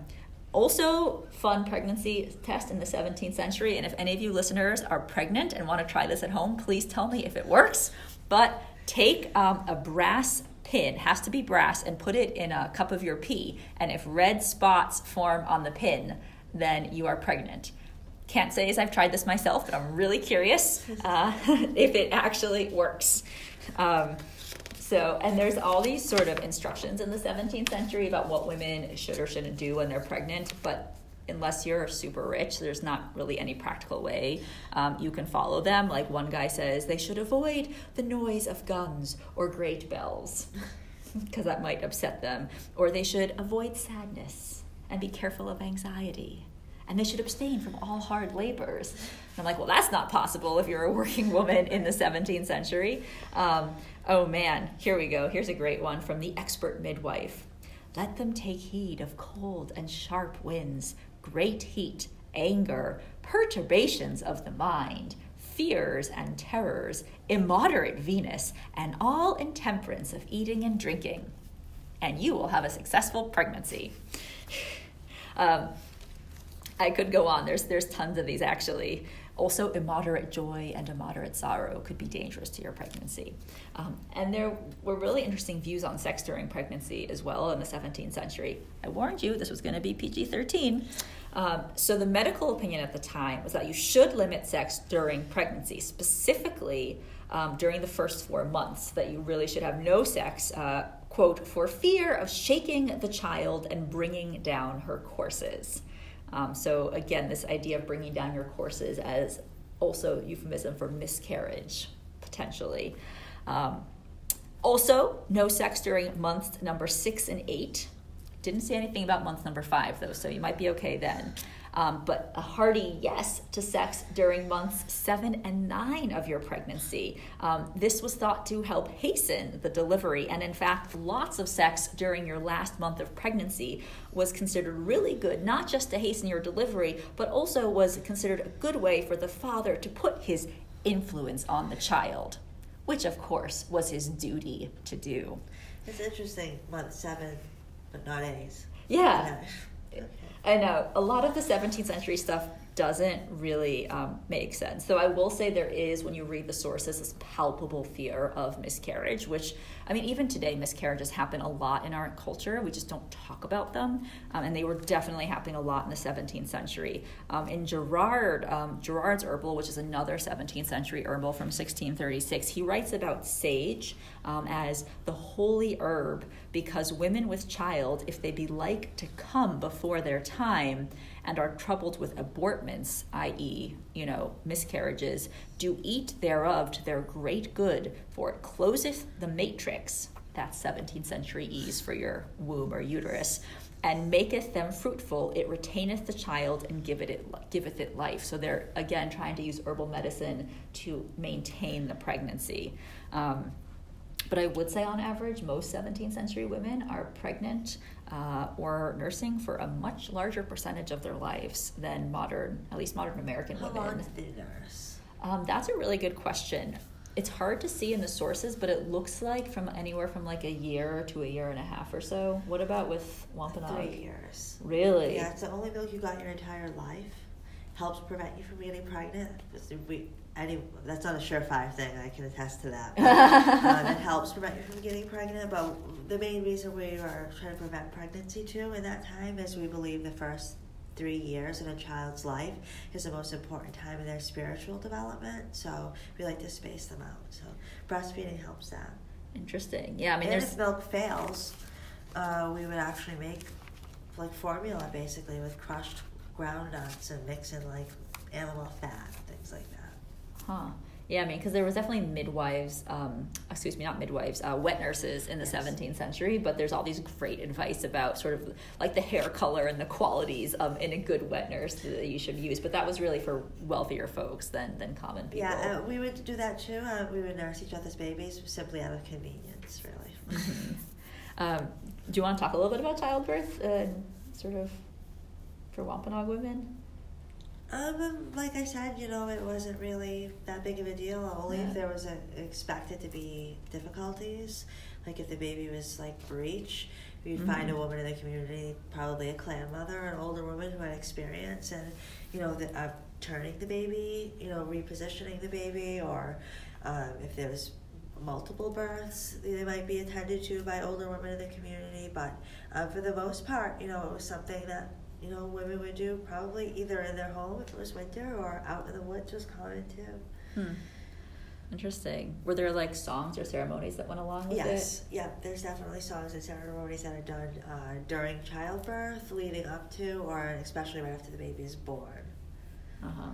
also fun pregnancy test in the 17th century and if any of you listeners are pregnant and want to try this at home please tell me if it works. But take um, a brass pin has to be brass and put it in a cup of your pee. And if red spots form on the pin then you are pregnant. Can't say as i've tried this myself but i'm really curious uh, (laughs) if it actually works. Um, so, and there's all these sort of instructions in the 17th century about what women should or shouldn't do when they're pregnant, but unless you're super rich, there's not really any practical way um, you can follow them. Like one guy says, they should avoid the noise of guns or great bells (laughs) because that might upset them, or they should avoid sadness and be careful of anxiety. And they should abstain from all hard labors. And I'm like, well, that's not possible if you're a working woman in the 17th century. Um, Oh man, here we go. Here's a great one from the expert midwife. Let them take heed of cold and sharp winds, great heat, anger, perturbations of the mind, fears and terrors, immoderate Venus, and all intemperance of eating and drinking. And you will have a successful pregnancy. um, I could go on. There's there's tons of these actually. Also, immoderate joy and immoderate sorrow could be dangerous to your pregnancy. Um, and there were really interesting views on sex during pregnancy as well in the 17th century. I warned you this was going to be PG 13. Um, so, the medical opinion at the time was that you should limit sex during pregnancy, specifically um, during the first four months, that you really should have no sex. Uh, quote, for fear of shaking the child and bringing down her courses. Um, so again, this idea of bringing down your courses as also euphemism for miscarriage, potentially. Um, also, no sex during months number six and eight. Didn't say anything about month number five, though, so you might be okay then um, but a hearty yes to sex during months seven and nine of your pregnancy. Um, this was thought to help hasten the delivery, and in fact, lots of sex during your last month of pregnancy was considered really good, not just to hasten your delivery, but also was considered a good way for the father to put his influence on the child, which of course was his duty to do. It's interesting, month seven, but not A's. Yeah. I know a lot of the 17th century stuff doesn't really um, make sense. So I will say there is, when you read the sources, this palpable fear of miscarriage, which, I mean, even today, miscarriages happen a lot in our culture. We just don't talk about them. Um, and they were definitely happening a lot in the 17th century. Um, in Gerard, um, Gerard's herbal, which is another 17th century herbal from 1636, he writes about sage um, as the holy herb because women with child, if they be like to come before their time, and are troubled with abortments, i.e., you know, miscarriages, do eat thereof to their great good, for it closeth the matrix, that's 17th century ease for your womb or uterus, and maketh them fruitful, it retaineth the child and giveth it, giveth it life. So they're, again, trying to use herbal medicine to maintain the pregnancy. Um, but I would say, on average, most 17th century women are pregnant uh, or nursing for a much larger percentage of their lives than modern, at least modern American How women. How long did they nurse? Um, that's a really good question. It's hard to see in the sources, but it looks like from anywhere from like a year to a year and a half or so. What about with Wampanoag? Three years. Really? Yeah, it's the only milk you got your entire life. Helps prevent you from getting pregnant. We, any that's not a surefire thing. I can attest to that. (laughs) uh, that helps prevent you from getting pregnant. But the main reason we are trying to prevent pregnancy too in that time is we believe the first three years in a child's life is the most important time in their spiritual development. So we like to space them out. So breastfeeding helps that. Interesting. Yeah, I mean, and if milk fails, uh, we would actually make like formula basically with crushed ground nuts and mix in like animal fat, things like that. Huh. Yeah, I mean, because there was definitely midwives, um, excuse me, not midwives, uh, wet nurses in the yes. 17th century, but there's all these great advice about sort of like the hair color and the qualities of in a good wet nurse that you should use. But that was really for wealthier folks than, than common people. Yeah, uh, we would do that too. Uh, we would nurse each other's babies simply out of convenience, really. (laughs) Um, do you want to talk a little bit about childbirth and sort of for Wampanoag women? Um, like I said, you know, it wasn't really that big of a deal. Only yeah. if there was a, expected to be difficulties, like if the baby was like breech, you'd mm-hmm. find a woman in the community, probably a clan mother, an older woman who had experience, and you know, the, uh, turning the baby, you know, repositioning the baby, or um, if there was multiple births, they might be attended to by older women in the community. But uh, for the most part, you know, it was something that you know, women would do probably either in their home if it was winter or out in the woods was common too. Hmm. Interesting. Were there like songs or ceremonies that went along with yes. it? Yes. Yeah, there's definitely songs and ceremonies that are done uh, during childbirth, leading up to, or especially right after the baby is born. Uh huh.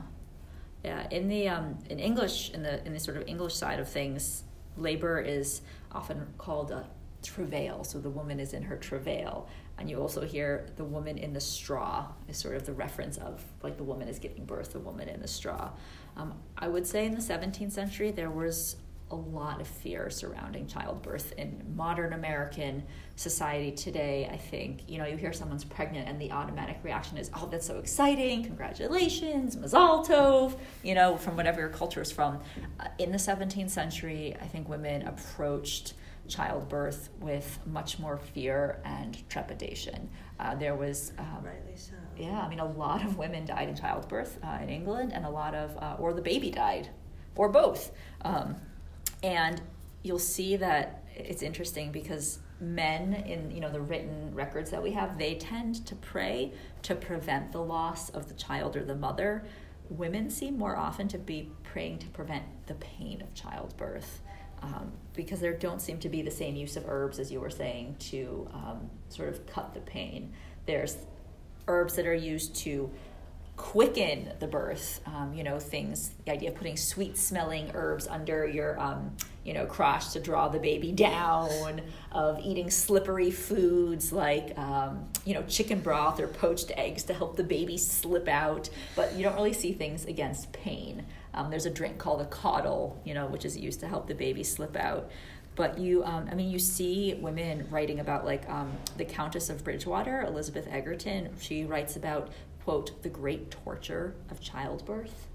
Yeah. In the um, in English, in the in the sort of English side of things, labor is often called a travail. So the woman is in her travail, and you also hear the woman in the straw is sort of the reference of like the woman is giving birth, the woman in the straw. Um, I would say in the 17th century there was a lot of fear surrounding childbirth in modern American society today. I think you know you hear someone's pregnant and the automatic reaction is, "Oh, that's so exciting! Congratulations, mazal tov!" You know, from whatever your culture is from. Uh, in the 17th century, I think women approached childbirth with much more fear and trepidation. Uh, there was, um, rightly so. Yeah, I mean, a lot of women died in childbirth uh, in England, and a lot of, uh, or the baby died, or both. Um, and you'll see that it's interesting because men in you know the written records that we have they tend to pray to prevent the loss of the child or the mother women seem more often to be praying to prevent the pain of childbirth um, because there don't seem to be the same use of herbs as you were saying to um, sort of cut the pain. There's herbs that are used to quicken the birth. Um, you know, things, the idea of putting sweet smelling herbs under your, um, you know, crotch to draw the baby down, of eating slippery foods like, um, you know, chicken broth or poached eggs to help the baby slip out. But you don't really see things against pain. Um, there's a drink called a caudle, you know, which is used to help the baby slip out. But you, um, I mean, you see women writing about like um, the Countess of Bridgewater, Elizabeth Egerton. She writes about quote the great torture of childbirth.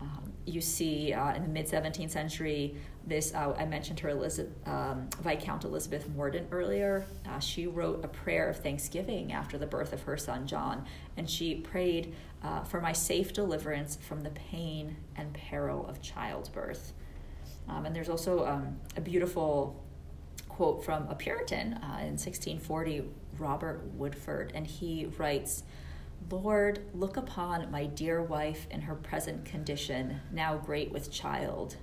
Um, you see uh, in the mid 17th century, this uh, I mentioned her Elizabeth, um, Viscount Elizabeth Mordaunt earlier. Uh, she wrote a prayer of thanksgiving after the birth of her son John, and she prayed uh, for my safe deliverance from the pain and peril of childbirth. Um, and there's also um, a beautiful quote from a Puritan uh, in 1640, Robert Woodford, and he writes. Lord, look upon my dear wife in her present condition, now great with child.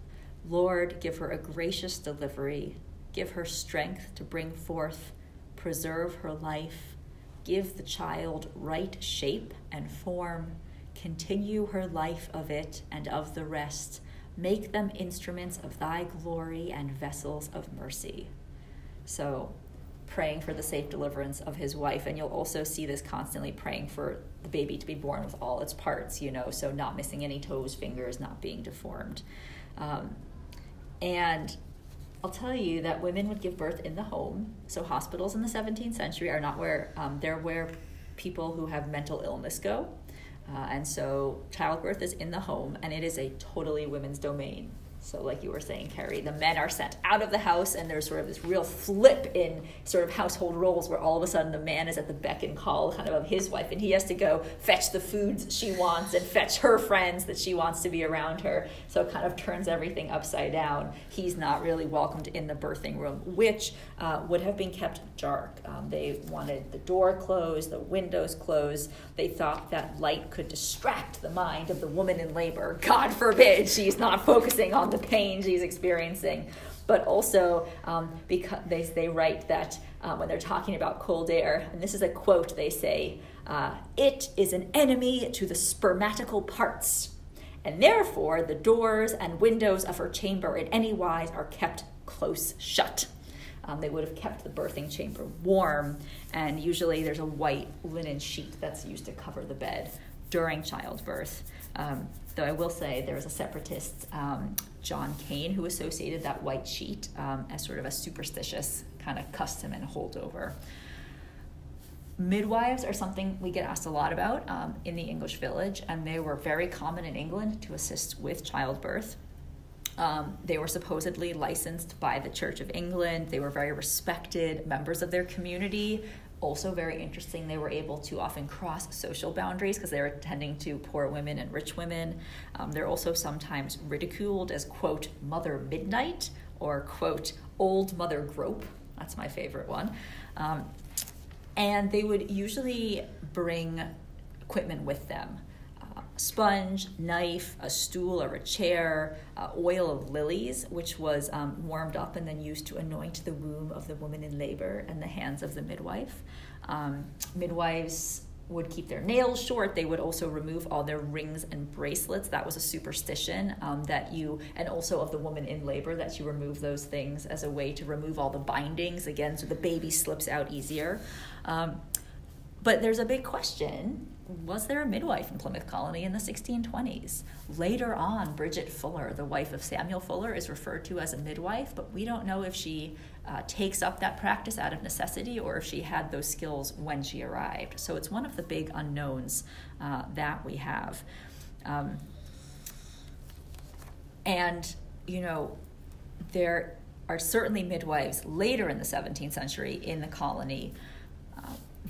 Lord, give her a gracious delivery. Give her strength to bring forth. Preserve her life. Give the child right shape and form. Continue her life of it and of the rest. Make them instruments of thy glory and vessels of mercy. So, praying for the safe deliverance of his wife. And you'll also see this constantly praying for the baby to be born with all its parts, you know, so not missing any toes, fingers, not being deformed. Um, and I'll tell you that women would give birth in the home. So hospitals in the 17th century are not where um, they're where people who have mental illness go. Uh, and so childbirth is in the home, and it is a totally women's domain. So, like you were saying, Carrie, the men are sent out of the house, and there's sort of this real flip in sort of household roles where all of a sudden the man is at the beck and call kind of of his wife, and he has to go fetch the foods she wants and fetch her friends that she wants to be around her. So, it kind of turns everything upside down. He's not really welcomed in the birthing room, which uh, would have been kept dark. Um, they wanted the door closed, the windows closed. They thought that light could distract the mind of the woman in labor. God forbid she's not focusing on the pain she's experiencing. But also, um, because they, they write that um, when they're talking about cold air, and this is a quote, they say, uh, It is an enemy to the spermatical parts and therefore the doors and windows of her chamber in any wise are kept close shut. Um, they would have kept the birthing chamber warm, and usually there's a white linen sheet that's used to cover the bed during childbirth. Um, though I will say there was a separatist, um, John Cain, who associated that white sheet um, as sort of a superstitious kind of custom and holdover. Midwives are something we get asked a lot about um, in the English village, and they were very common in England to assist with childbirth. Um, they were supposedly licensed by the Church of England. They were very respected members of their community. Also, very interesting, they were able to often cross social boundaries because they were tending to poor women and rich women. Um, they're also sometimes ridiculed as, quote, Mother Midnight or, quote, Old Mother Grope. That's my favorite one. Um, and they would usually bring equipment with them sponge, knife, a stool or a chair, uh, oil of lilies, which was um, warmed up and then used to anoint the womb of the woman in labor and the hands of the midwife. Um, midwives would keep their nails short. They would also remove all their rings and bracelets. That was a superstition um, that you, and also of the woman in labor, that you remove those things as a way to remove all the bindings again, so the baby slips out easier. Um, but there's a big question was there a midwife in Plymouth Colony in the 1620s? Later on, Bridget Fuller, the wife of Samuel Fuller, is referred to as a midwife, but we don't know if she uh, takes up that practice out of necessity or if she had those skills when she arrived. So it's one of the big unknowns uh, that we have. Um, and, you know, there are certainly midwives later in the 17th century in the colony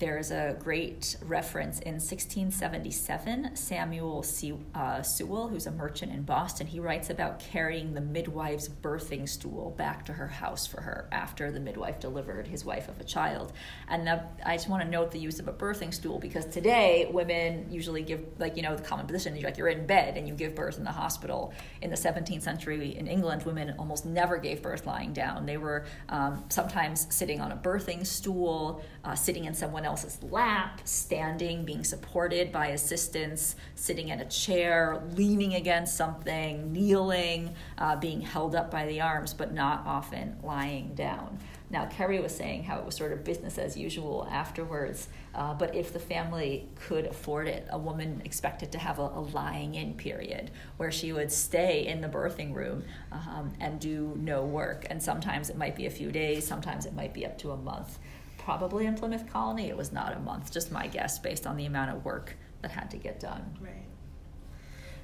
there's a great reference in 1677. Samuel C. Uh, Sewall, who's a merchant in Boston, he writes about carrying the midwife's birthing stool back to her house for her after the midwife delivered his wife of a child. And the, I just want to note the use of a birthing stool because today women usually give, like, you know, the common position, is like you're in bed and you give birth in the hospital. In the 17th century in England, women almost never gave birth lying down. They were um, sometimes sitting on a birthing stool, uh, sitting in someone else's else's lap, standing, being supported by assistants, sitting in a chair, leaning against something, kneeling, uh, being held up by the arms, but not often lying down. Now, Kerry was saying how it was sort of business as usual afterwards, uh, but if the family could afford it, a woman expected to have a, a lying in period where she would stay in the birthing room um, and do no work. And sometimes it might be a few days, sometimes it might be up to a month probably in Plymouth Colony, it was not a month, just my guess based on the amount of work that had to get done. Right.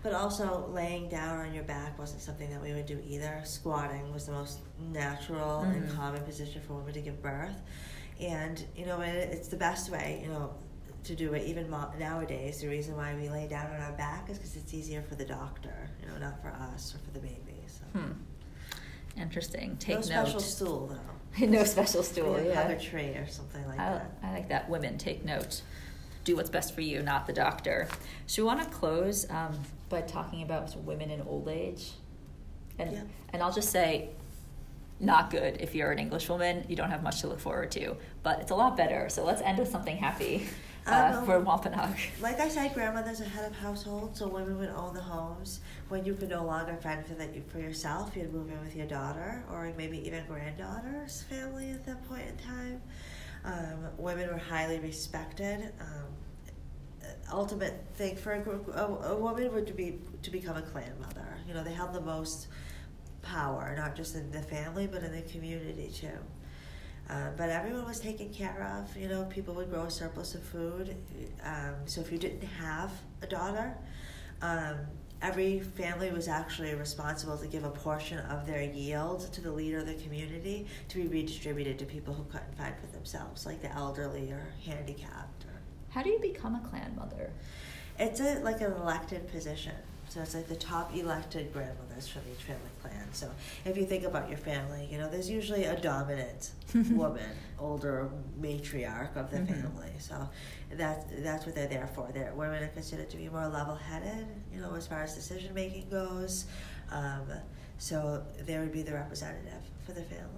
But also, laying down on your back wasn't something that we would do either. Squatting was the most natural mm-hmm. and common position for women to give birth. And, you know, it's the best way, you know, to do it even nowadays. The reason why we lay down on our back is because it's easier for the doctor, you know, not for us or for the baby. So. Hmm. Interesting. Take no note. special stool, though. (laughs) no special stool. Yeah, yeah. hug a tree or something like I, that. I like that. Women take note. Do what's best for you, not the doctor. So we want to close um, by talking about women in old age, and Yeah. and I'll just say, not good if you're an English woman. You don't have much to look forward to, but it's a lot better. So let's end with something happy uh, Um, for Wampanoag. (laughs) Like I said, grandmothers are head of household, so women would own the homes. When you could no longer fend for that for yourself, you'd move in with your daughter or maybe even granddaughter's family at that point in time. Um, women were highly respected. Um, ultimate thing for a, a, a woman would be to become a clan mother. You know, they held the most power, not just in the family, but in the community too. Uh, but everyone was taken care of. You know, people would grow a surplus of food. Um, so if you didn't have a daughter, um, every family was actually responsible to give a portion of their yield to the leader of the community to be redistributed to people who couldn't fend for themselves, like the elderly or handicapped. Or, How do you become a clan mother? it's a like an elected position. So it's like the top elected grandmothers from each family clan. So if you think about your family, you know, there's usually a dominant (laughs) woman, older matriarch of the Mhm. family. So that's that's what they're there for. They're, women are considered to be more level-headed, you know, as far as decision making goes. Um, so they would be the representative for the family.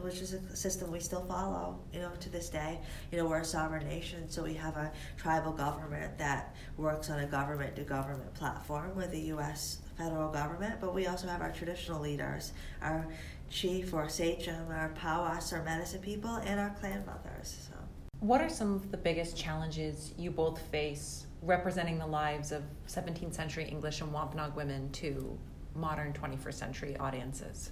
Which is a system we still follow, you know, to this day. You know, we're a sovereign nation, so we have a tribal government that works on a government to government platform with the U.S. federal government, but we also have our traditional leaders, our chief or sachem, our powwows, our medicine people, and our clan mothers. So. What are some of the biggest challenges you both face representing the lives of 17th century English and Wampanoag women to modern 21st century audiences?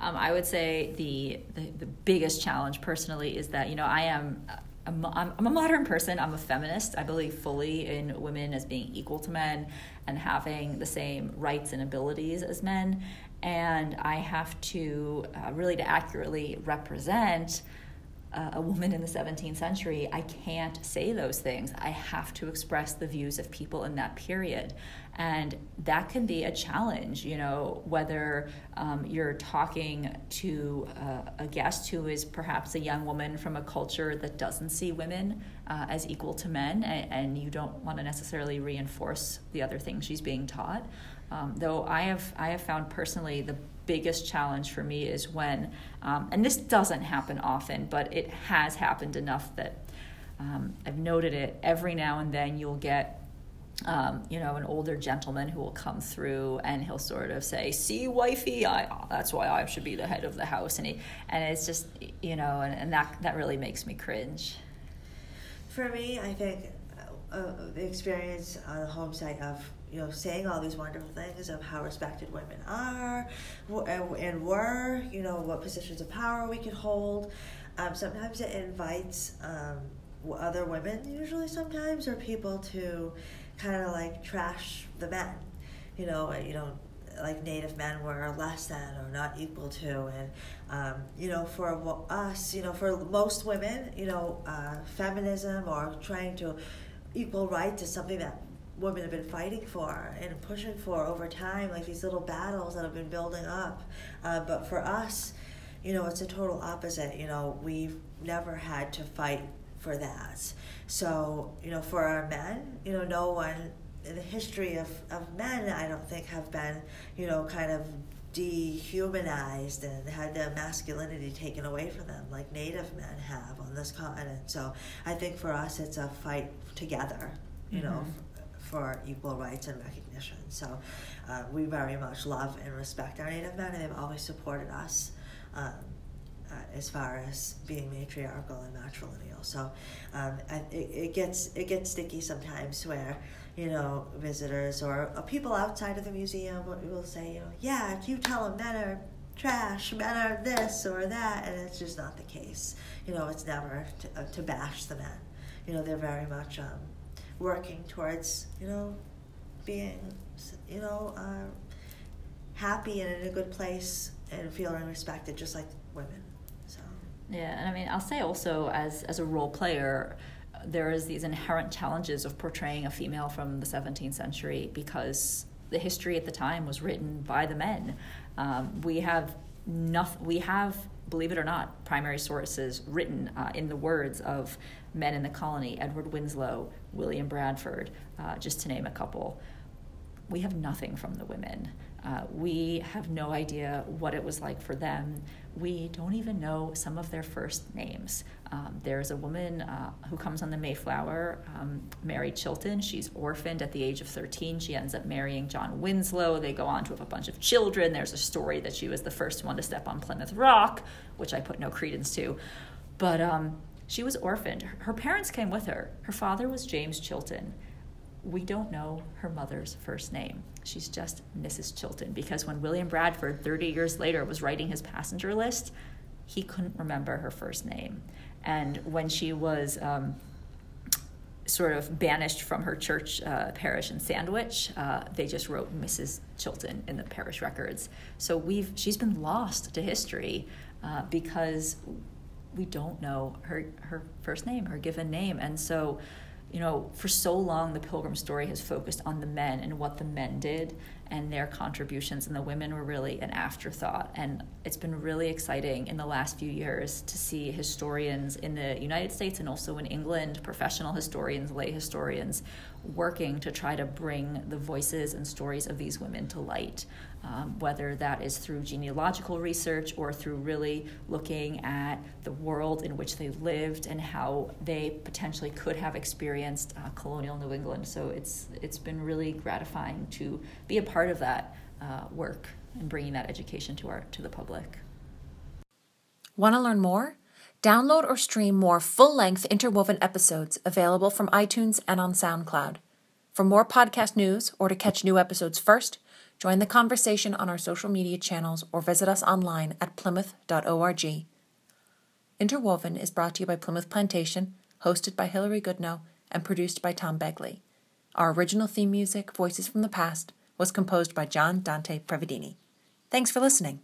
Um, I would say the, the, the biggest challenge personally is that you know I am I'm, I'm a modern person. I'm a feminist. I believe fully in women as being equal to men and having the same rights and abilities as men. And I have to uh, really to accurately represent a woman in the 17th century, I can't say those things. I have to express the views of people in that period. And that can be a challenge, you know, whether um, you're talking to uh, a guest who is perhaps a young woman from a culture that doesn't see women uh, as equal to men, and, and you don't want to necessarily reinforce the other things she's being taught. Um, though I have, I have found personally the biggest challenge for me is when, um, and this doesn't happen often, but it has happened enough that um, I've noted it every now and then you'll get. Um, you know, an older gentleman who will come through and he'll sort of say, "See, wifey, I, that's why I should be the head of the house," and he, and it's just, you know, and, and that that really makes me cringe. For me, I think uh, the experience on the home site of you know, saying all these wonderful things of how respected women are and were, you know, what positions of power we could hold. Um, sometimes it invites um, other women, usually sometimes, or people to kind of like trash the men, you know, you know, like Native men were less than or not equal to, and um, you know, for us, you know, for most women, you know, uh, feminism or trying to equal rights is something that women have been fighting for and pushing for over time, like these little battles that have been building up. Uh, but for us, you know, it's a total opposite. You know, we've never had to fight for that. So, you know, for our men, you know, no one in the history of, of men, I don't think, have been, you know, kind of dehumanized and had their masculinity taken away from them like native men have on this continent. So I think for us, it's a fight together, you mm-hmm. know, for equal rights and recognition. So uh, we very much love and respect our Native men, and they've always supported us um, uh, as far as being matriarchal and matrilineal. So um, it, it, gets it gets sticky sometimes where you know visitors or, or people outside of the museum will say, you know, yeah, you tell them men are trash, men are this or that, and it's just not the case. You know, it's never to, uh, to bash the men. You know, they're very much um, working towards, you know, being, you know, uh, happy and in a good place and feeling respected, just like women. So. Yeah, and I mean, I'll say also as as a role player, there is these inherent challenges of portraying a female from the 17th century because the history at the time was written by the men. Um, we have nothing. We have, believe it or not, primary sources written uh, in the words of men in the colony: Edward Winslow, William Bradford, uh, just to name a couple. We have nothing from the women. Uh, we have no idea what it was like for them. We don't even know some of their first names. Um, there's a woman uh, who comes on the Mayflower, um, Mary Chilton. She's orphaned at the age of 13. She ends up marrying John Winslow. They go on to have a bunch of children. There's a story that she was the first one to step on Plymouth Rock, which I put no credence to. But um, she was orphaned. Her parents came with her. Her father was James Chilton. We don't know her mother's first name. She's just Mrs. Chilton because when William Bradford, 30 years later, was writing his passenger list, he couldn't remember her first name. And when she was um, sort of banished from her church uh, parish in Sandwich, uh, they just wrote Mrs. Chilton in the parish records. So we've she's been lost to history uh, because we don't know her her first name, her given name, and so you know, for so long the pilgrim story has focused on the men and what the men did, and their contributions, and the women were really an afterthought. And it's been really exciting in the last few years to see historians in the United States and also in England, professional historians, lay historians, working to try to bring the voices and stories of these women to light um, whether that is through genealogical research or through really looking at the world in which they lived and how they potentially could have experienced uh, colonial New England. So it's it's been really gratifying to be a part of that uh, work and bringing that education to our to the public. Want to learn more? Download or stream more full-length interwoven episodes available from iTunes and on SoundCloud. For more podcast news or to catch new episodes first Join the conversation on our social media channels or visit us online at plimoth.org. Interwoven is brought to you by Plimoth Plantation, hosted by Hilary Goodnow, and produced by Tom Begley. Our original theme music, Voices from the Past, was composed by John Dante Prevedini. Thanks for listening.